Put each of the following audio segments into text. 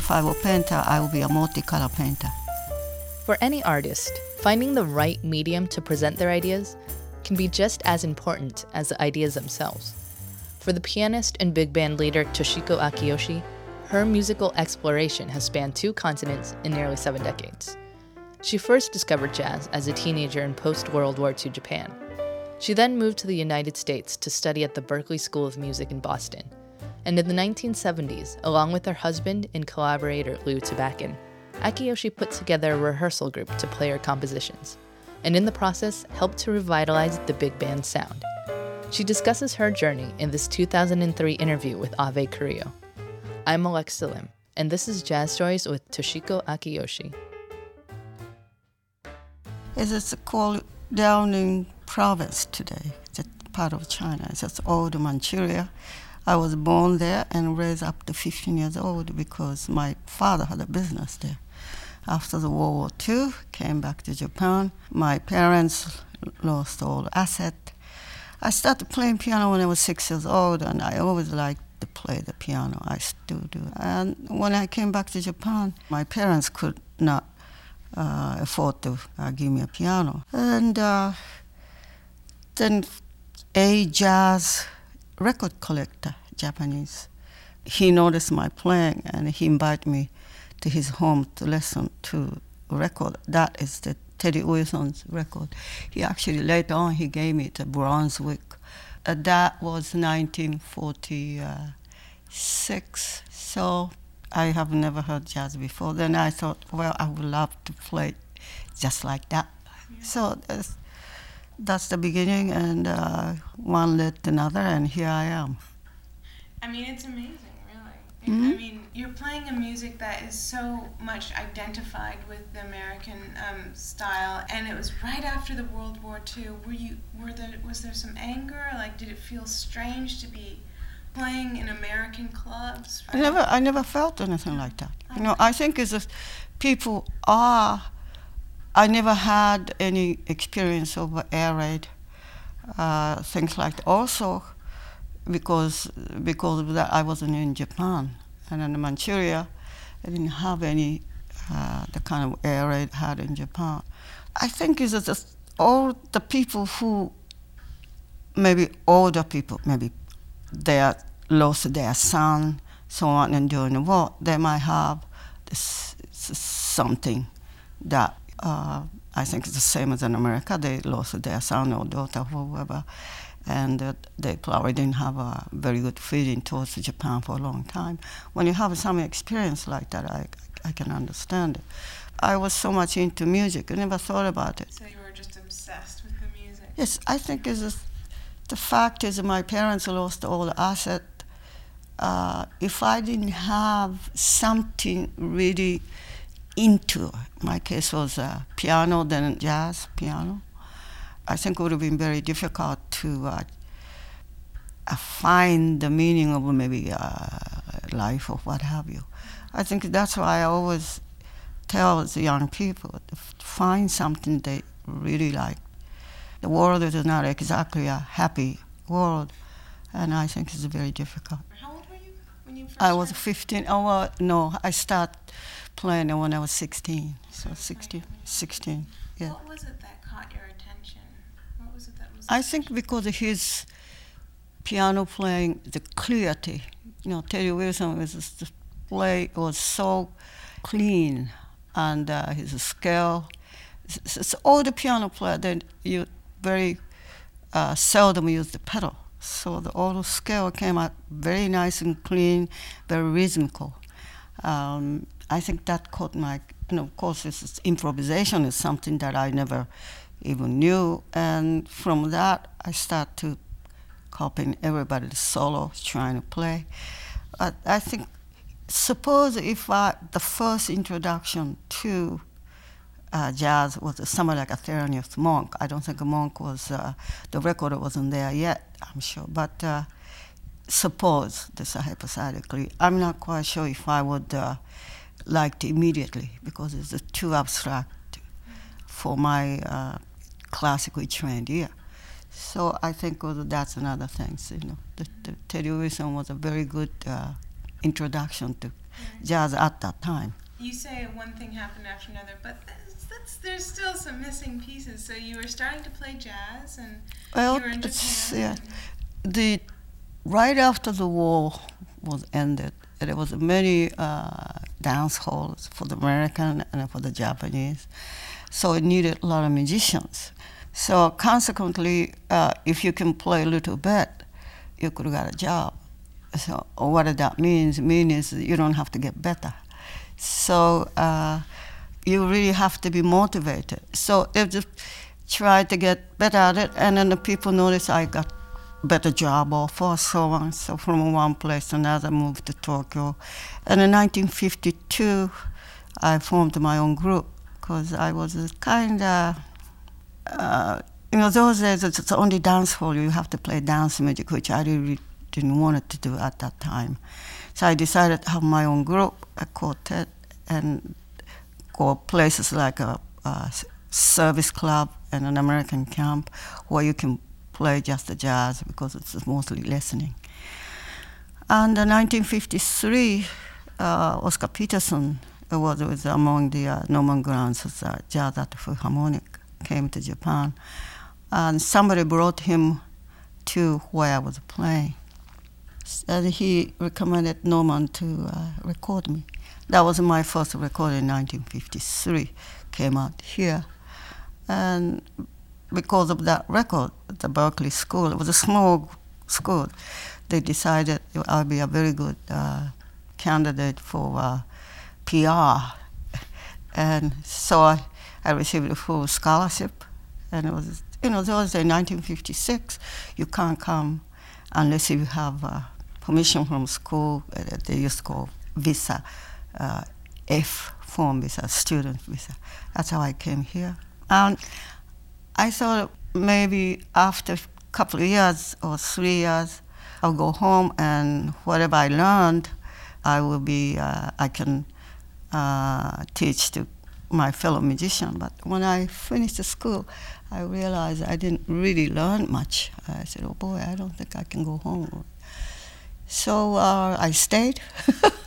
if I were a painter, I would be a multicolor painter. For any artist, finding the right medium to present their ideas can be just as important as the ideas themselves. For the pianist and big band leader Toshiko Akiyoshi, her musical exploration has spanned two continents in nearly seven decades. She first discovered jazz as a teenager in post World War II Japan. She then moved to the United States to study at the Berklee School of Music in Boston. And in the 1970s, along with her husband and collaborator Lew Tabackin, Akiyoshi put together a rehearsal group to play her compositions, and in the process helped to revitalize the big band sound. She discusses her journey in this 2003 interview with Ave Carrillo. I'm Alexa Lim, and this is Jazz Stories with Toshiko Akiyoshi. It is called Liaoning province today. It's a part of China. It's old Manchuria. I was born there and raised up to 15 years old because my father had a business there. After the World War II, came back to Japan. My parents lost all asset. I started playing piano when I was six years old, and I always liked to play the piano. I still do. And when I came back to Japan, my parents could not uh, afford to uh, give me a piano. And uh, then a jazz record collector, Japanese, he noticed my playing and he invited me to his home to listen to record. That is the Teddy Wilson's record. He actually later on he gave me the Brunswick. Uh, that was 1946. So I have never heard jazz before. Then I thought, well, I would love to play just like that. Yeah. So that's, that's, the beginning, and uh, one led to another, and here I am. I mean, it's amazing, really. Mm-hmm. I mean, you're playing a music that is so much identified with the American um, style, and it was right after the World War II. Were you? Were there? Was there some anger? Like, did it feel strange to be? playing in American clubs? I never, I never felt anything like that. Okay. You know, I think as people are. I never had any experience of air raid, uh, things like that. Also, because because of that, I wasn't in Japan and in Manchuria, I didn't have any uh, the kind of air raid had in Japan. I think is that all the people who maybe older people, maybe they lost their son, so on, and during the war, they might have this, something that uh, I think is the same as in America. They lost their son or daughter, or whoever, and uh, they probably didn't have a very good feeling towards Japan for a long time. When you have some experience like that, I, I can understand it. I was so much into music, I never thought about it. So you were just obsessed with the music? Yes, I think it's just, the fact is my parents lost all the asset. Uh, if I didn't have something really into, my case was uh, piano, then jazz, piano, I think it would have been very difficult to uh, uh find the meaning of maybe uh, life or what have you. I think that's why I always tell the young people to find something they really like the world is not exactly a happy world, and I think it's very difficult. How old were you when you first I was 15. Oh, well, no, I started playing when I was 16. So 16, 16, yeah. What was it that caught your attention? What was it that was? I think because his piano playing, the clarity. You know, Teddy Wilson was the play was so clean, and uh, his scale. So all the piano player, then you very uh, seldom use the pedal. So the auto scale came out very nice and clean, very rhythmical. Um, I think that caught my, know, of course, this improvisation is something that I never even knew. And from that, I start to copying everybody's solo, trying to play. But I think, suppose if I, the first introduction to uh, jazz was somewhat like a Thelonious Monk. I don't think Monk was, uh, the record wasn't there yet, I'm sure. But uh, suppose, this hypothetically, I'm not quite sure if I would uh, like to immediately because it's too abstract for my uh, classically trained ear. So I think that's another thing. So, you know, the, the Teddy Wilson was a very good uh, introduction to jazz at that time. You say one thing happened after another, but that's, that's, there's still some missing pieces. So you were starting to play jazz, and Well, you were in Japan. yeah. The right after the war was ended, there was many uh, dance halls for the American and for the Japanese, so it needed a lot of musicians. So consequently, uh, if you can play a little bit, you could get a job. So what that means means you don't have to get better. So uh, you really have to be motivated. So they just try to get better at it, and then the people notice I got better job offer, so on. So from one place to another, moved to Tokyo. And in 1952, I formed my own group because I was kind of, uh, you know, those days it's only dance hall you have to play dance music, which I really didn't want to do at that time. So I decided to have my own group, a quartet, and go places like a, a service club and an American camp where you can play just the jazz because it's mostly listening. And in 1953, uh, Oscar Peterson was, was among the uh, Norman Granz's uh, jazz at the Philharmonic, came to Japan, and somebody brought him to where I was playing. And he recommended Norman to uh, record me. That was my first record in 1953, came out here. And because of that record, the Berklee School, it was a small school, they decided I'd be a very good uh, candidate for uh, PR. And so I, I received a full scholarship. And it was, you know, those in 1956, you can't come unless you have uh, permission from school. Uh, they used to call visa, uh, F form visa, student visa. That's how I came here. And I thought maybe after a couple of years or three years, I'll go home and whatever I learned, I will be, uh, I can uh, teach to my fellow musician. But when I finished the school, I realized I didn't really learn much. I said, oh boy, I don't think I can go home. So uh, I stayed.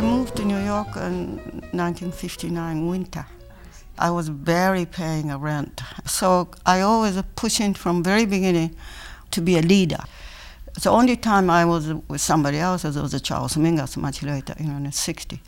I moved to New York in 1959 winter. I was barely paying a rent. So I always pushing from very beginning to be a leader. The only time I was with somebody else was, Charles Mingus much later, you know, in the 60.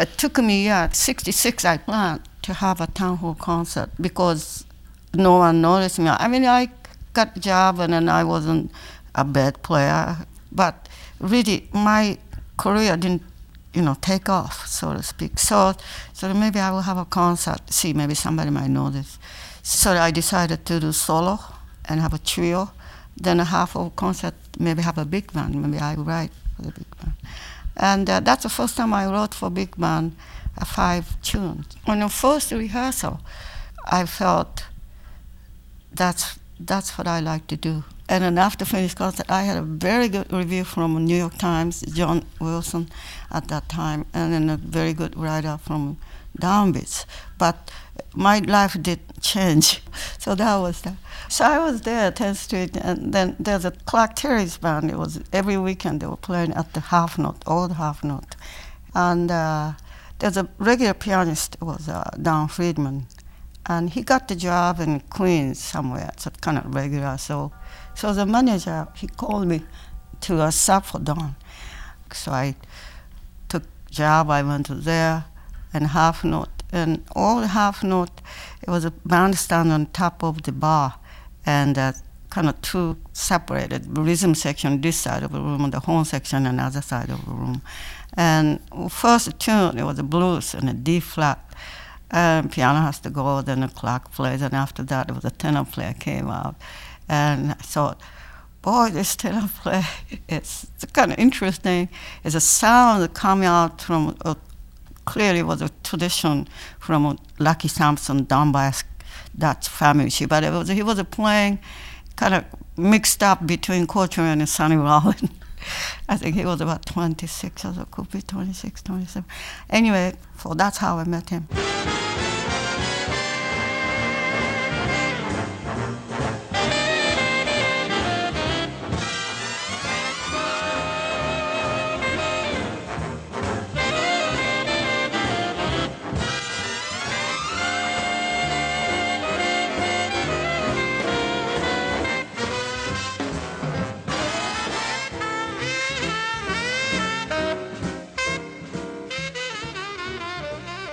It took me, yeah, 66 I planned to have a town hall concert because no one noticed me. I mean, I got a job and then I wasn't a bad player, but really my career didn't you know, take off, so to speak. So, so maybe I will have a concert. See, maybe somebody might know this. So I decided to do solo and have a trio. Then a half of concert, maybe have a big band. Maybe I write for the big band. And uh, that's the first time I wrote for big band uh, five tunes. On the first rehearsal, I felt that's that's what I like to do. And then after finished concert, I had a very good review from New York Times, John Wilson, at that time, and then a very good writer from Downbeats. But my life did change, so that was that. So I was there at 10th Street, and then there's a Clark Terry's band. It was every weekend they were playing at the half note, old half note, and uh, there's a regular pianist it was uh, Don Friedman, and he got the job in Queens somewhere, so kind of regular. So, so the manager he called me to a sub for Don. So I took job. I went to there, and half note, and all half note. It was a bandstand on top of the bar, and uh, kind of two separated rhythm section this side of the room and the horn section on the other side of the room. And first tune it was a blues and a D flat Um, and piano has to go, then the Clark plays, and after that, a tenor player came out. And I thought, boy, this tenor player, it's, it's kind of interesting. It's a sound that coming out from, a, clearly was a tradition from Lucky Thompson done by Dutch family. But was, he was playing kind of mixed up between Coltrane and Sonny Rollins. I think he was about 26, or so could be 26, 27. Anyway, so that's how I met him.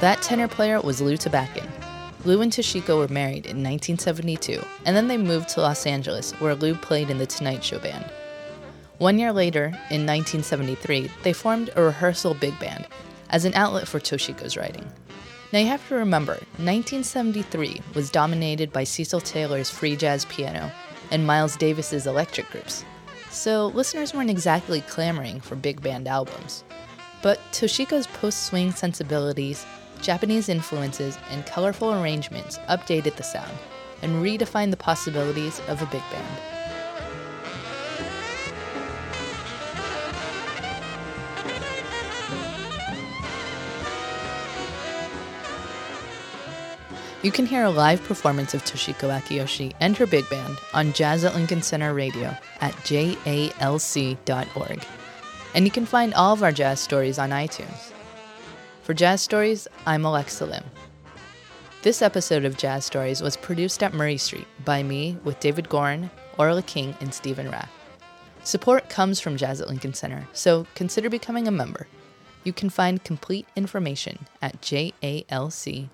That tenor player was Lew Tabackin. Lew and Toshiko were married in 1972, and then they moved to Los Angeles, where Lew played in the Tonight Show band. One year later, in 1973, they formed a rehearsal big band as an outlet for Toshiko's writing. Now you have to remember, 1973 was dominated by Cecil Taylor's free jazz piano and Miles Davis's electric groups, so listeners weren't exactly clamoring for big band albums. But Toshiko's post swing sensibilities Japanese influences and colorful arrangements updated the sound and redefined the possibilities of a big band. You can hear a live performance of Toshiko Akiyoshi and her big band on Jazz at Lincoln Center Radio at jalc.org. And you can find all of our jazz stories on iTunes. For Jazz Stories, I'm Alexa Lim. This episode of Jazz Stories was produced at Murray Street by me with David Gorin, Orla King, and Stephen Rath. Support comes from Jazz at Lincoln Center, so consider becoming a member. You can find complete information at jalc.org.